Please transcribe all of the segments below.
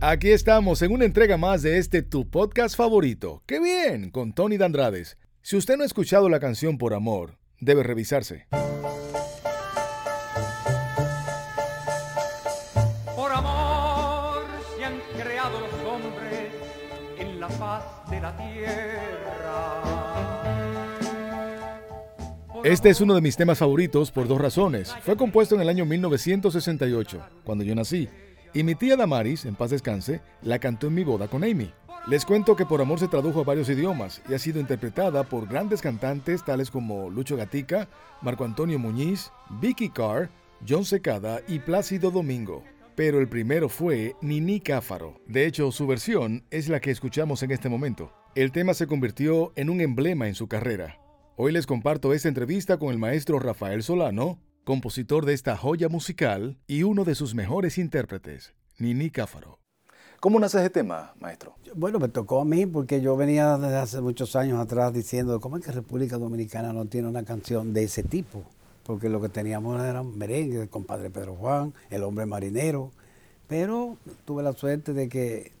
Aquí estamos en una entrega más de este tu podcast favorito. ¡Qué bien! Con Tony Dandrades. Si usted no ha escuchado la canción Por Amor, debe revisarse. Por amor se han creado los hombres en la faz de la tierra. Este es uno de mis temas favoritos por dos razones. Fue compuesto en el año 1968, cuando yo nací, y mi tía Damaris, en paz descanse, la cantó en mi boda con Amy. Les cuento que Por Amor se tradujo a varios idiomas y ha sido interpretada por grandes cantantes tales como Lucho Gatica, Marco Antonio Muñiz, Vicky Carr, John Secada y Plácido Domingo. Pero el primero fue Nini Cáfaro. De hecho, su versión es la que escuchamos en este momento. El tema se convirtió en un emblema en su carrera. Hoy les comparto esta entrevista con el maestro Rafael Solano, compositor de esta joya musical y uno de sus mejores intérpretes, Nini Cáfaro. ¿Cómo nace ese tema, maestro? Bueno, me tocó a mí porque yo venía desde hace muchos años atrás diciendo, ¿cómo es que República Dominicana no tiene una canción de ese tipo? Porque lo que teníamos era merengue, el compadre Pedro Juan, el hombre marinero. Pero tuve la suerte de que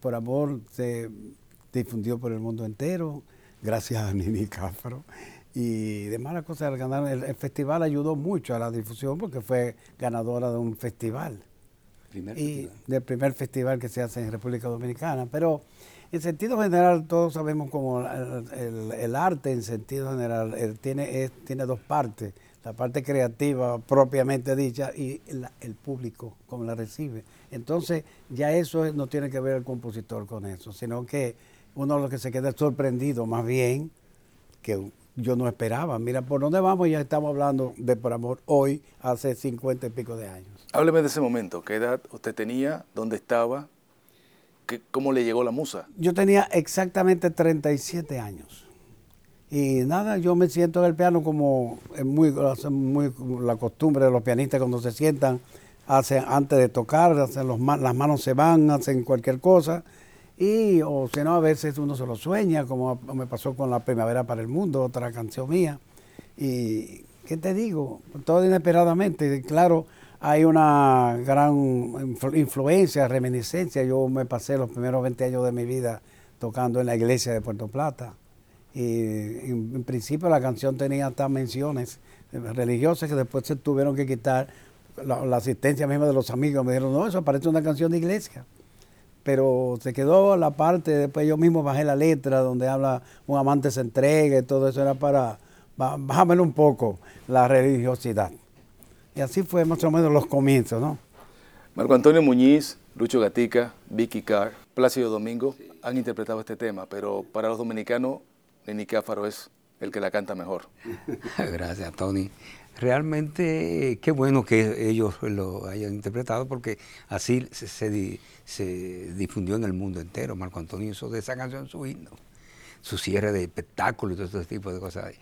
por amor se difundió por el mundo entero, gracias a Nini Cáfaro. Y de malas cosas, el, ganar, el, el festival ayudó mucho a la difusión porque fue ganadora de un festival Primer y festival. del primer festival que se hace en República Dominicana. Pero en sentido general, todos sabemos como el, el- el arte en sentido general tiene, es- tiene dos partes. La parte creativa propiamente dicha y la- el público, como la recibe. Entonces, ya eso es- no tiene que ver el compositor con eso, sino que uno lo que se queda sorprendido más bien que yo no esperaba. Mira, ¿por dónde vamos? Ya estamos hablando de Por Amor hoy, hace cincuenta y pico de años. Hábleme de ese momento. ¿Qué edad usted tenía? ¿Dónde estaba? ¿Qué- ¿Cómo le llegó la musa? Yo tenía exactamente 37 años. Y nada, yo me siento en el piano como es muy, la costumbre de los pianistas cuando se sientan, hacen antes de tocar, hacen los, las manos se van, hacen cualquier cosa. Y, o si no, a veces uno se lo sueña, como me pasó con La Primavera para el Mundo, otra canción mía. Y, ¿qué te digo? Todo inesperadamente. Claro, hay una gran influ- influencia, reminiscencia. Yo me pasé los primeros 20 años de mi vida tocando en la iglesia de Puerto Plata. Y en, principio la canción tenía hasta menciones religiosas que después se tuvieron que quitar. La, la asistencia misma de los amigos me dijeron, no, eso parece una canción de iglesia pero se quedó la parte, después yo mismo bajé la letra donde habla un amante se entrega y todo eso era para ba- bájamelo un poco la religiosidad. Y así fue más o menos los comienzos, ¿no? Marco Antonio Muñiz, Lucho Gatica, Vicky Carr, Plácido Domingo han interpretado este tema, pero para los dominicanos, Nini Cáfaro es el que la canta mejor. Gracias, Tony. Realmente, qué bueno que ellos lo hayan interpretado porque así se, se di- se difundió en el mundo entero. Marco Antonio hizo de esa canción su himno, su cierre de espectáculo y todo ese tipo de cosas.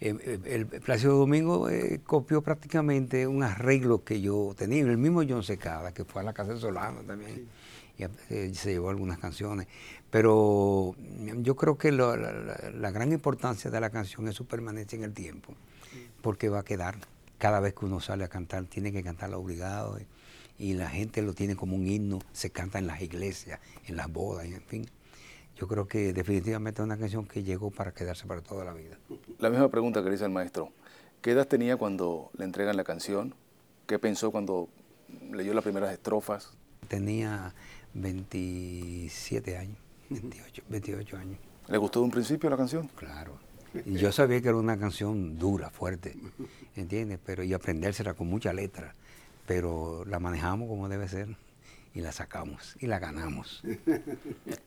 Eh, eh, el Plácido Domingo eh, copió prácticamente un arreglo que yo tenía, el mismo John Secada, que fue a la casa de Solano también, y eh, se llevó algunas canciones. Pero mm, yo creo que lo- la, la- la gran importancia de la canción es su permanencia en el tiempo, porque va a quedar. Cada vez que uno sale a cantar, tiene que cantarla obligado, eh, y la gente lo tiene como un himno, se canta en las iglesias, en las bodas, en fin. Yo creo que definitivamente es una canción que llegó para quedarse para toda la vida. La misma pregunta que le hice al maestro. ¿Qué edad tenía cuando le entregan la canción? ¿Qué pensó cuando leyó las primeras estrofas? Tenía 27 años, 28, 28 años, ¿Le gustó de un principio la canción? claro. Y yo sabía que era una canción dura, fuerte, ¿entiendes? Pero y aprendérsela con mucha letra, pero la manejamos como debe ser y la sacamos y la ganamos.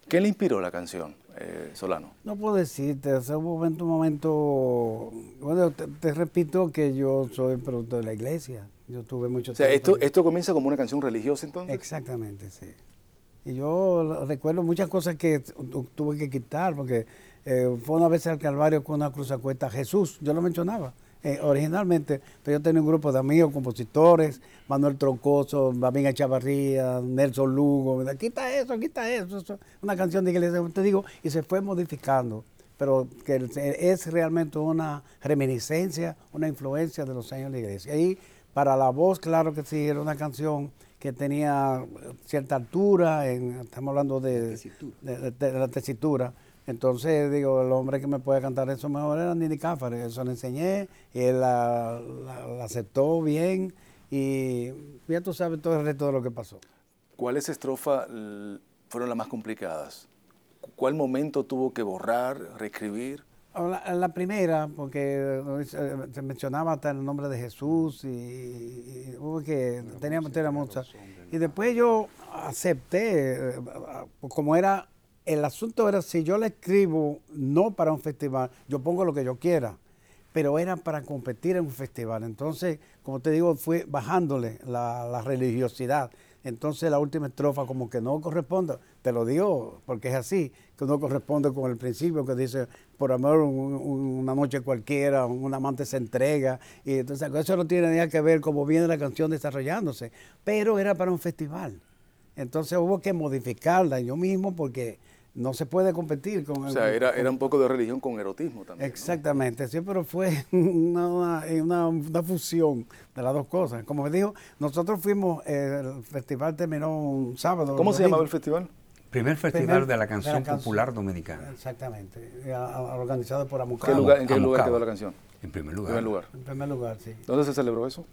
¿Qué le inspiró la canción, eh, Solano? No puedo decirte, sea, un momento, un momento, bueno, te, te repito que yo soy producto de la iglesia, yo tuve mucho O sea, tiempo esto, esto comienza como una canción religiosa entonces. Exactamente, sí. Y yo recuerdo muchas cosas que tu- tuve que quitar, porque eh, fue una vez al Calvario con una cruz a cuesta Jesús, yo lo mencionaba eh, originalmente, pero yo tenía un grupo de amigos, compositores, Manuel Troncoso, Babín Chavarría, Nelson Lugo, quita eso, quita eso, eso, una canción de iglesia, te digo, y se fue modificando, pero que es realmente una reminiscencia, una influencia de los años de la iglesia. Y para la voz, claro que sí, era una canción que tenía cierta altura, en, estamos hablando de, Tesitura. de- de- de la tesitura. Entonces, digo, el hombre que me puede cantar eso mejor era Nini Cáfaro. Eso le enseñé y él la, la- la aceptó bien y ya tú sabes todo el resto de lo que pasó. ¿Cuáles estrofas fueron las más complicadas? ¿Cuál momento tuvo que borrar, reescribir? La, la primera, porque eh, se mencionaba hasta el nombre de Jesús y, y hubo que teníamos tener muchas. Y después yo acepté, eh, como era, el asunto era si yo le escribo no para un festival, yo pongo lo que yo quiera, pero era para competir en un festival. Entonces, como te digo, fue bajándole la, la religiosidad. Entonces la última estrofa como que no corresponde, te lo digo porque es así, que no corresponde con el principio que dice, por amor un- un- una noche cualquiera, un amante se entrega, y entonces eso no tiene nada que ver cómo viene la canción desarrollándose, pero era para un festival. Entonces hubo que modificarla yo mismo porque no se puede competir con O sea, era, era un poco de religión con erotismo también. ¿no? Exactamente, sí, pero fue una, una- una- una fusión de las dos cosas. Como me dijo, nosotros fuimos, eh, el festival terminó un sábado. ¿Cómo se domingo. llamaba el festival? Primer festival Primer- de la canción canción. popular dominicana. Exactamente, eh, organizado por ¿Qué Amucabo. lugar- ¿En qué lugar Amucabo. quedó la canción? En primer En lugar. primer lugar. En primer lugar, sí. ¿Dónde se celebró eso?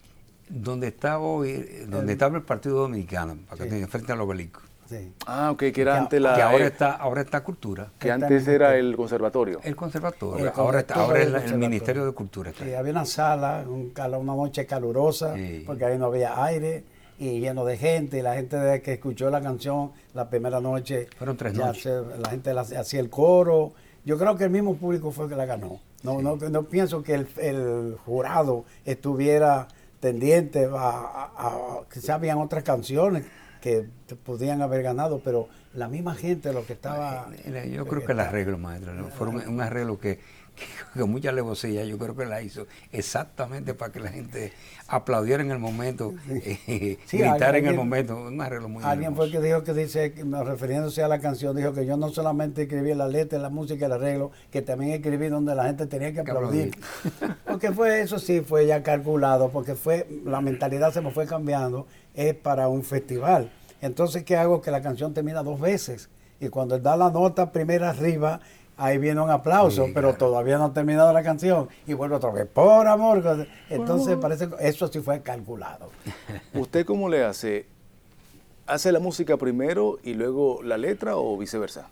Donde estaba, hoy, eh, donde estaba el Partido Dominicano, que Sí. frente al obelisco. Sí. Ah, ok, que era Que- antes la... que ahora eh, está, ahora está Cultura. que antes era el conservatorio. El conservatorio. El ahora está, ahora es el. Ministerio de Cultura. está. Sí, había una sala, un una noche calurosa, Sí. porque ahí no había aire y lleno de gente. Y la gente de que escuchó la canción la primera noche, Fueron tres ya noches. se- la gente la- hacía el coro. Yo creo que el mismo público fue el que la ganó. No, no, no pienso que el, el jurado estuviera tendiente a, a- a- quizás habían otras canciones que podían haber ganado, pero la misma gente lo que estaba... Yo creo que el arreglo, maestro, fue un arreglo que, que con mucha alevosía, yo creo que la hizo exactamente para que la gente aplaudiera en el momento, eh, Sí, gritara en el momento, un arreglo muy Alguien fue que dijo que dice, refiriéndose a la canción, dijo que yo no solamente escribí la letra, la música, el arreglo, que también escribí donde la gente tenía que Que aplaudir. Porque fue eso sí, fue ya calculado, porque fue la mentalidad se me fue cambiando, es para un festival. Entonces, ¿qué hago? Que la canción termina dos veces. Y cuando él da la nota primera arriba, ahí viene un aplauso, Sí, pero claro. todavía no ha terminado la canción. Y vuelve otra vez, por amor. Entonces, parece que eso sí fue calculado. ¿Usted cómo le hace? ¿Hace la música primero y luego la letra o viceversa?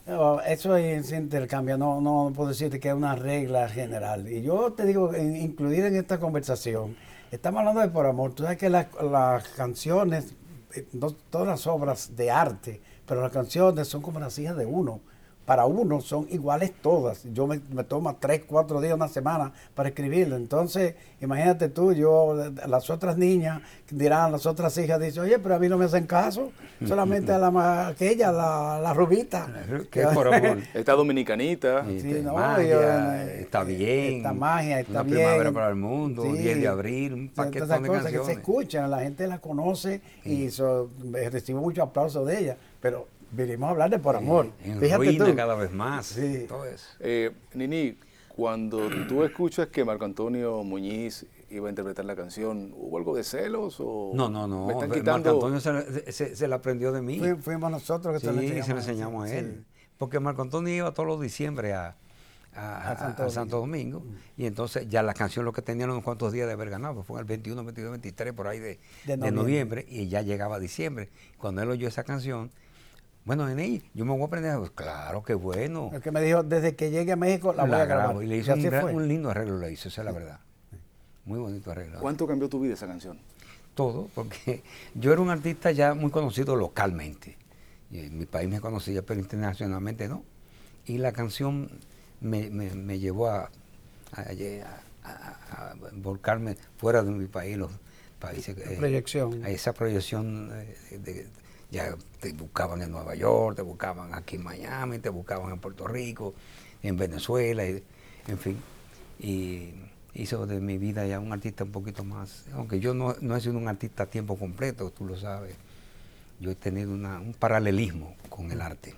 Eso es- se intercambia, no, no puedo decirte que es una regla general. Y yo te digo, en- incluir en esta conversación, estamos hablando de por amor. Tú sabes que las, las canciones, eh, no todas las obras de arte, pero las canciones son como las hijas de uno. Para uno son iguales todas. Yo me, me tomo tres, cuatro días, una semana para escribirlo. Entonces, imagínate tú, yo, las otras niñas dirán, las otras hijas dicen, oye, pero a mí no me hacen caso. Solamente a la aquella, la, la rubita. Que es por amor. Está Dominicanita. Sí. Este, no, magia, yo, eh, está bien. Esta magia está Una bien. primavera para el mundo, Sí. 10 de abril, un esas de cosas que se escuchan, la gente las conoce y so- eh, recibo mucho aplauso de ella. Pero vinimos a hablar de por amor. En Fíjate ruina tú. cada vez más. Sí. Todo eso. Eh, Nini, cuando tú escuchas que Marco Antonio Muñiz iba a interpretar la canción, ¿hubo algo de celos o No, no, no. me están Marco? Antonio se, la- se- se la aprendió de mí. Fui- fuimos nosotros que Sí, se lo se enseñamos. lo enseñamos a Sí, él. Porque Marco Antonio iba todos los diciembre a, a- A Santo a- a Santo Domingo. Y entonces ya la canción lo que tenían unos cuantos días de haber ganado, pues fue el 21, 22, 23, por ahí de, De de noviembre. noviembre. y ya llegaba diciembre. Cuando él oyó esa canción, bueno, Nene, yo me voy a aprender. Pues, claro, qué bueno. El que me dijo, desde que llegue a México la voy a grabar. grabo. Y le Y hizo un, así gran- fue. un lindo arreglo, le hizo, esa es la verdad. Muy bonito arreglo. ¿Cuánto cambió tu vida esa canción? todo, porque yo era un artista ya muy conocido localmente. Y en mi país me conocía, pero internacionalmente no. Y la canción me, me- me llevó a, a, a- a volcarme fuera de mi país, los países. eh, proyección. a esa proyección. eh, de- ya te buscaban en Nueva York, te buscaban aquí en Miami, te buscaban en Puerto Rico, en Venezuela, y- en fin. Y hizo de mi vida ya un artista un poquito más, aunque yo no, no he sido un artista a tiempo completo, tú lo sabes, yo he tenido una- un paralelismo con el arte.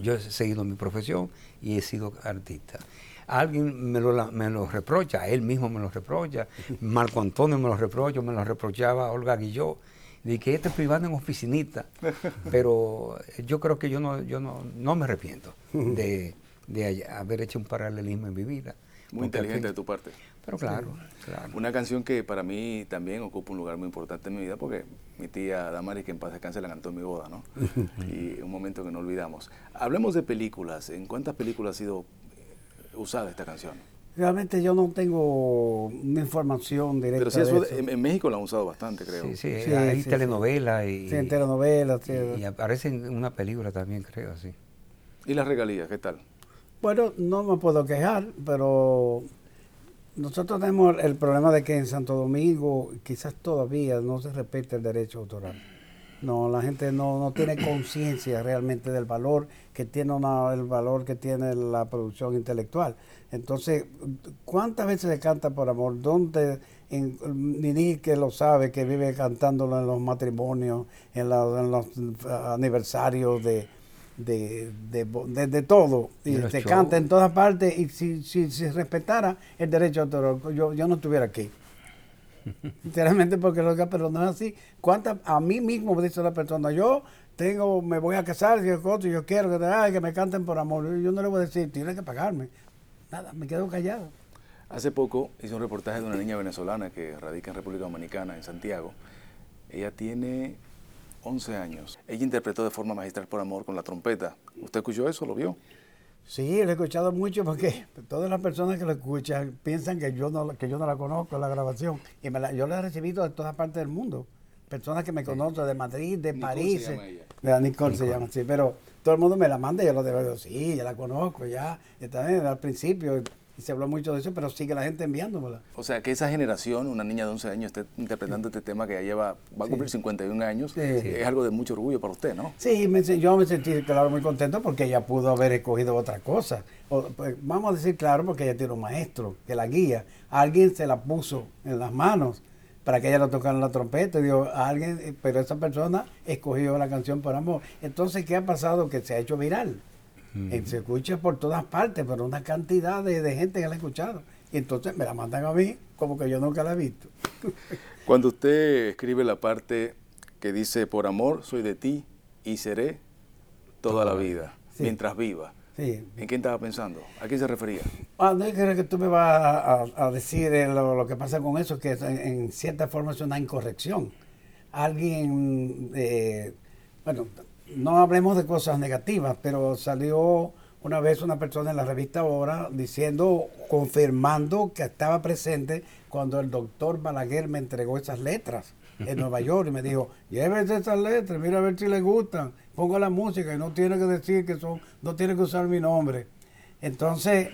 Yo, he seguido mi profesión y he sido artista. Alguien me lo, me lo reprocha, él mismo me lo reprocha, Marco Antonio me lo reprocha, me lo reprochaba Olga Guilló, de que este privado en oficinita, pero yo creo que yo no, yo no, no me arrepiento de, de haber hecho un paralelismo en mi vida. Muy inteligente de tu parte. Pero claro, claro. Una canción que para mí también ocupa un lugar muy importante en mi vida porque mi tía Damari, que en paz descanse, la cantó en mi boda, ¿no? y un momento que no olvidamos. Hablemos de películas. ¿En cuántas películas ha sido eh, usada esta canción? Realmente yo no tengo una información directa. Pero sí, En, México la han usado bastante, creo. Sí, sí, hay telenovelas. Y, sí, en telenovelas. Y, aparece en una película también, creo, sí. ¿Y las regalías, qué tal? Bueno, no me puedo quejar, pero nosotros tenemos el problema de que en Santo Domingo quizás todavía no se respeta el derecho autoral. No, la gente no, tiene conciencia realmente del valor que tiene el valor que tiene la producción intelectual. Entonces, ¿cuántas veces se canta por amor? ¿Dónde en, Nini que lo sabe, que vive cantándolo en los matrimonios, en los aniversarios de, de, de, de, todo y se canta en todas partes y si, si, si respetara el derecho autoral yo, yo no estuviera aquí sinceramente porque lo que pero es así cuántas a mí mismo me dice la persona yo tengo me voy a casar yo, quiero que, ay, que me canten por amor yo no le voy a decir tiene que pagarme nada me quedo callado hace poco hice un reportaje de una niña venezolana que radica en República Dominicana en Santiago ella tiene 11 años. Ella interpretó de forma magistral por amor con la trompeta. ¿Usted escuchó eso? ¿Lo vio? Sí, lo he escuchado mucho porque todas las personas que lo escuchan piensan que yo no, que yo no la conozco, la grabación. Y yo la he recibido de todas partes del mundo. Personas que me conocen de Madrid, de París. Se llama Nicole, se llama, sí. Pero todo el mundo me la manda y yo lo digo, sí, ya la conozco, ya. Está bien, al principio y se habló mucho de eso, pero sigue la gente enviándomela. O sea, que esa generación, una niña de 11 años, esté interpretando este tema que ya lleva, va a cumplir 51 años, es algo de mucho orgullo para usted, ¿no? Sí, yo me sentí, claro, muy contento porque ella pudo haber escogido otra cosa. Pues, vamos a decir, claro, porque ella tiene un maestro que la guía. Alguien se la puso en las manos para que ella lo tocara la trompeta. Y digo, alguien, pero esa persona escogió la canción por amor. Entonces, ¿qué ha pasado? Que se ha hecho viral. Eh, se escucha por todas partes, pero una cantidad de, gente que la ha escuchado. Y entonces me la mandan a mí como que yo nunca la he visto. Cuando usted escribe la parte que dice, por amor soy de ti y seré toda la vida, mientras viva. ¿En quién estaba pensando? ¿A quién se refería? Ah, no, creo que tú me vas a, decir eh, lo, que pasa con eso, que en, cierta forma es una incorrección. Alguien, eh, bueno, no hablemos de cosas negativas, pero salió una vez una persona en la revista Ahora diciendo, confirmando que estaba presente cuando el doctor Balaguer me entregó esas letras en Nueva York y me dijo, llévese esas letras, mira a ver si le gustan, pongo la música y no tiene que decir que son, no tiene que usar mi nombre. Entonces,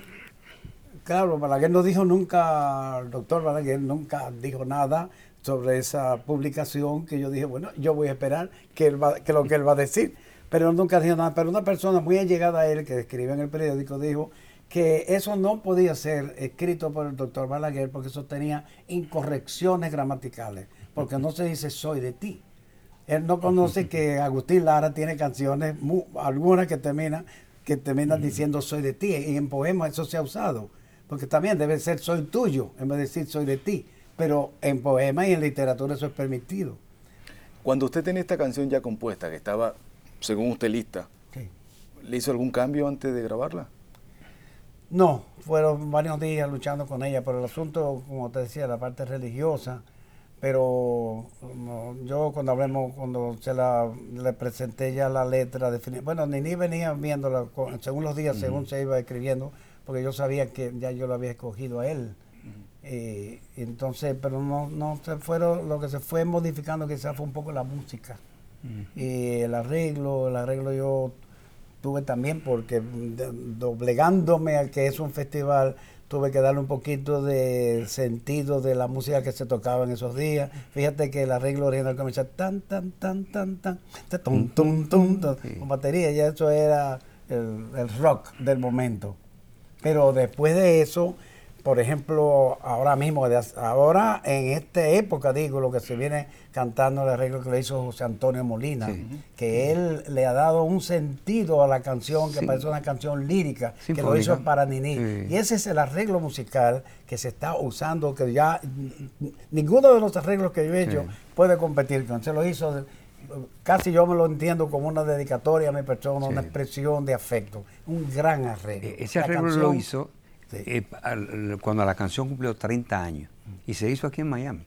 claro, Balaguer no dijo nunca, el doctor Balaguer nunca dijo nada sobre esa publicación que yo dije, bueno, yo voy a esperar que, él va, que lo que él va a decir. Pero nunca dijo nada. Pero una persona muy allegada a él, que escribe en el periódico, dijo que eso no podía ser escrito por el doctor Balaguer porque eso tenía incorrecciones gramaticales, porque no se dice soy de ti. Él no conoce que Agustín Lara tiene canciones, algunas que terminan, que terminan diciendo soy de ti, y en poemas eso se ha usado, porque también debe ser soy tuyo, en vez de decir soy de ti pero en poema y en literatura eso es permitido. Cuando usted tenía esta canción ya compuesta, que estaba, según usted, lista, ¿le hizo algún cambio antes de grabarla? No, fueron varios días luchando con ella por el asunto, como te decía, la parte religiosa, pero yo cuando hablemos, cuando se la le presenté ya la letra, bueno, ni venía viéndola según los días, según se iba escribiendo, porque yo sabía que ya yo lo había escogido a él. Eh, entonces, pero no, no se fueron, lo que se fue modificando quizás fue un poco la música. y el arreglo, el arreglo yo tuve también porque doblegándome al que es un festival, tuve que darle un poquito de sentido de la música que se tocaba en esos días. Fíjate que el arreglo original comienza tan, tan, tan, tan, tan, tum, tum, tum, con batería, ya eso era el, el rock del momento. Pero después de eso, por ejemplo, ahora mismo, ahora en esta época, digo, lo que se viene cantando el arreglo que le hizo José Antonio Molina, que él le ha dado un sentido a la canción que parece una canción lírica, que lo hizo para Nini. Y ese es el arreglo musical que se está usando, que ya ninguno de los arreglos que yo he hecho puede competir con. Se lo hizo casi yo me lo entiendo como una dedicatoria a mi persona, una expresión de afecto, un gran arreglo. E-, ese arreglo lo hizo eh, cuando la canción cumplió 30 años y se hizo aquí en Miami.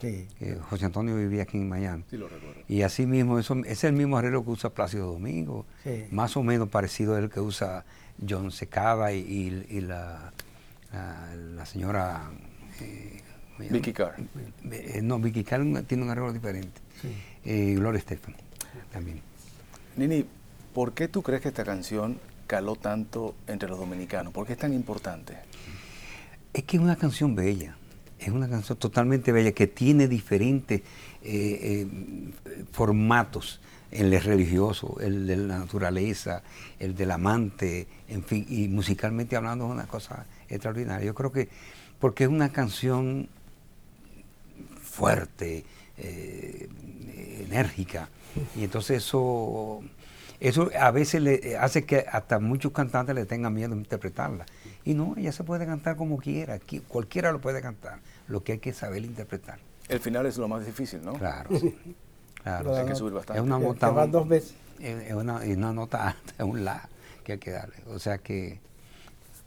Sí. José Antonio vivía aquí en Miami. Sí, lo recuerdo. Y así mismo, eso, es el mismo arreglo que usa Plácido Domingo, más o menos parecido al que usa John Secada y, la, la, señora... Eh, Vicky Carr. Eh, no, Vicky Carr tiene un arreglo diferente. Y Gloria Estefan también. Nini, ¿por qué tú crees que esta canción caló tanto entre los dominicanos? ¿Por qué es tan importante? Es que es una canción bella, es una canción totalmente bella que tiene diferentes eh, eh, formatos, el religioso, el de la naturaleza, el del amante, en fin, y musicalmente hablando es una cosa extraordinaria. Yo creo que porque es una canción fuerte, eh, enérgica, y entonces eso eso a veces le hace que hasta muchos cantantes le tengan miedo de interpretarla. Y no, ella se puede cantar como quiera, cualquiera lo puede cantar, lo que hay que saber interpretar. El final es lo más difícil, ¿no? Claro, claro. hay que subir bastante. Es una nota, dos veces. Es una, una nota alta, es un la que hay que darle. O sea que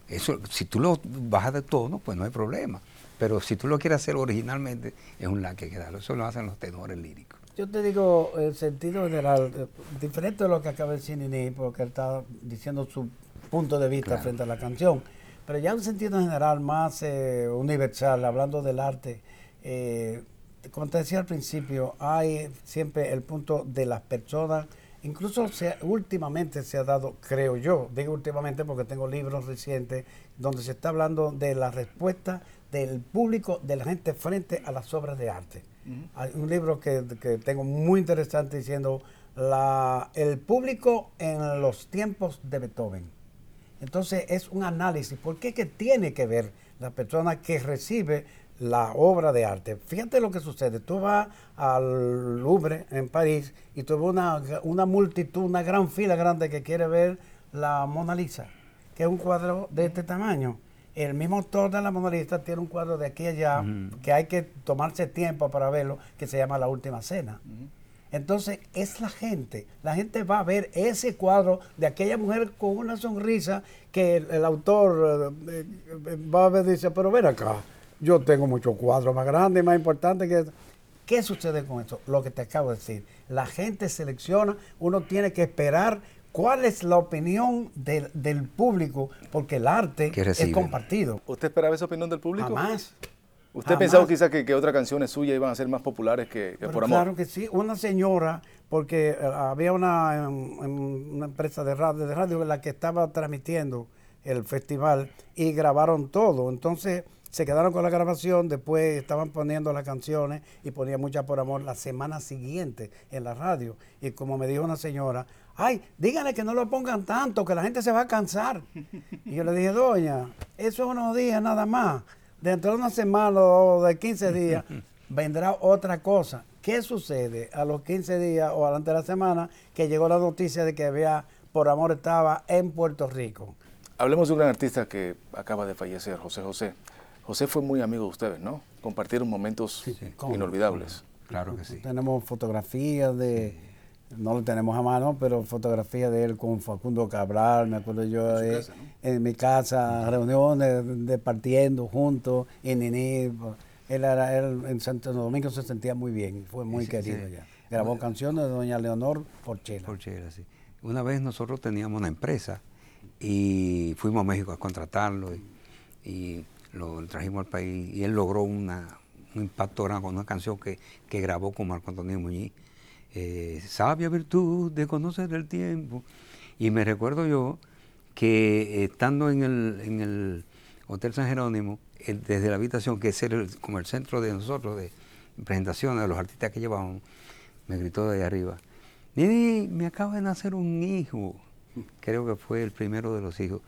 eso, si tú lo bajas de tono, pues no hay problema. Pero si tú lo quieres hacer originalmente, es un la que hay que darle. Eso lo hacen los tenores líricos. Yo te digo el sentido general, eh, diferente de lo que acaba de decir Nini, porque él está diciendo su punto de vista frente a la canción, pero ya en sentido general más eh, universal, hablando del arte, eh, como te decía al principio, hay siempre el punto de las personas, incluso últimamente se ha dado, creo yo, digo últimamente porque tengo libros recientes donde se está hablando de la respuesta del público, de la gente frente a las obras de arte. Hay un libro que, tengo muy interesante diciendo la, el público en los tiempos de Beethoven. Entonces es un análisis, ¿por qué que tiene que ver la persona que recibe la obra de arte? Fíjate lo que sucede, tú vas al Louvre en París y tú una, una multitud, una gran fila grande que quiere ver la Mona Lisa, que es un cuadro de este tamaño el mismo autor de la monolista tiene un cuadro de aquí allá que hay que tomarse tiempo para verlo, que se llama La Última Cena. Entonces es la gente, la gente va a ver ese cuadro de aquella mujer con una sonrisa que el, autor eh, eh, va a ver y dice, pero ven acá, yo tengo muchos cuadros más grandes, más importantes que... ¿Qué sucede con esto? Lo que te acabo de decir. La gente selecciona, uno tiene que esperar ¿Cuál es la opinión del, público? Porque el arte es compartido. ¿Usted esperaba esa opinión del público? Jamás. ¿Usted pensaba quizá que, otras canciones suyas iban a ser más populares que, Por Amor? Claro que sí. Una señora, porque eh, había una, una empresa de radio, de radio la que estaba transmitiendo el festival y grabaron todo. Entonces se quedaron con la grabación, después estaban poniendo las canciones y ponía mucha por amor la semana siguiente en la radio. Y como me dijo una señora, ay, díganle que no lo pongan tanto, que la gente se va a cansar. Y yo le dije, doña, eso es unos días nada más. Dentro de una semana o de 15 días vendrá otra cosa. ¿Qué sucede a los 15 días o durante la semana que llegó la noticia de que había, por amor estaba en Puerto Rico? Hablemos de un gran artista que acaba de fallecer, José José. José fue muy amigo de ustedes, ¿no? Compartieron momentos inolvidables. Claro que sí. Tenemos fotografías de no lo tenemos a mano, pero fotografía de él con Facundo Cabral, me acuerdo yo de, en mi casa, reuniones de partiendo juntos, y Nini, él, era, él en Santo Domingo se sentía muy bien, fue muy querido ya. Grabó canciones de doña Leonor Porchela. Porchela, sí. Una vez nosotros teníamos una empresa y fuimos a México a contratarlo y, lo trajimos al país y él logró una, un impacto grande con una canción que, que grabó con Marco Antonio Muñiz eh, sabia virtud de conocer el tiempo. Y me recuerdo yo que estando en el, en el Hotel San Jerónimo, desde la habitación, que es como el centro de nosotros, de presentaciones de los artistas que llevamos, me gritó de ahí arriba, Nini, me acaba de nacer un hijo. Creo que fue el primero de los hijos.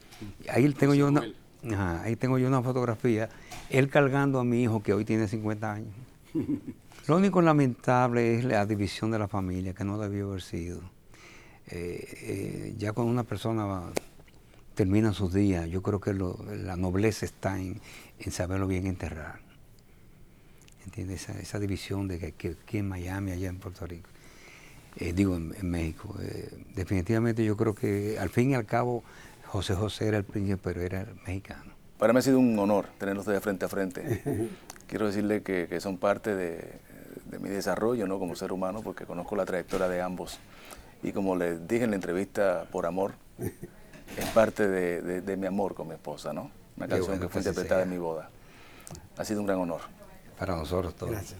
Ahí tengo yo una, Ajá, ahí tengo yo una fotografía, él cargando a mi hijo que hoy tiene 50 años. Lo único lamentable es la división de la familia, que no debió haber sido. Eh, eh, ya cuando una persona va- termina sus días, yo creo que lo- la nobleza está en, en saberlo bien enterrar. ¿Entiendes? Esa, esa división de que, que aquí en Miami, allá en Puerto Rico, eh, digo en, en México. definitivamente yo creo que al fin y al cabo José José era el príncipe, pero era mexicano. Para mí ha sido un honor tenerlos ustedes frente a frente. Quiero decirle que, que son parte de, de mi desarrollo ¿no? como ser humano, porque conozco la trayectoria de ambos. Y como les dije en la entrevista, por amor, es parte de, de- de mi amor con mi esposa, ¿no? Una canción bueno que fue interpretada sea. en mi boda. Ha sido un gran honor. Para nosotros todos. Gracias.